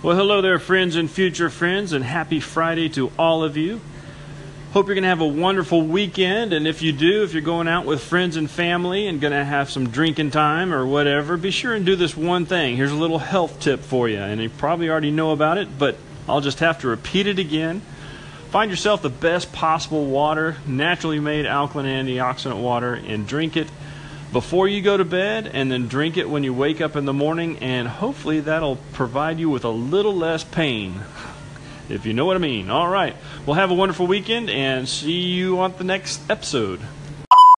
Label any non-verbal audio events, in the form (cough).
Well, hello there, friends and future friends, and happy Friday to all of you. Hope you're going to have a wonderful weekend, and if you do, if you're going out with friends and family and going to have some drinking time or whatever, be sure and do this one thing. Here's a little health tip for you, and you probably already know about it, but I'll just have to repeat it again. Find yourself the best possible water, naturally made alkaline antioxidant water, and drink it before you go to bed and then drink it when you wake up in the morning, and hopefully that'll provide you with a little less pain. (laughs) If you know what I mean. All right. Well, have a wonderful weekend and see you on the next episode.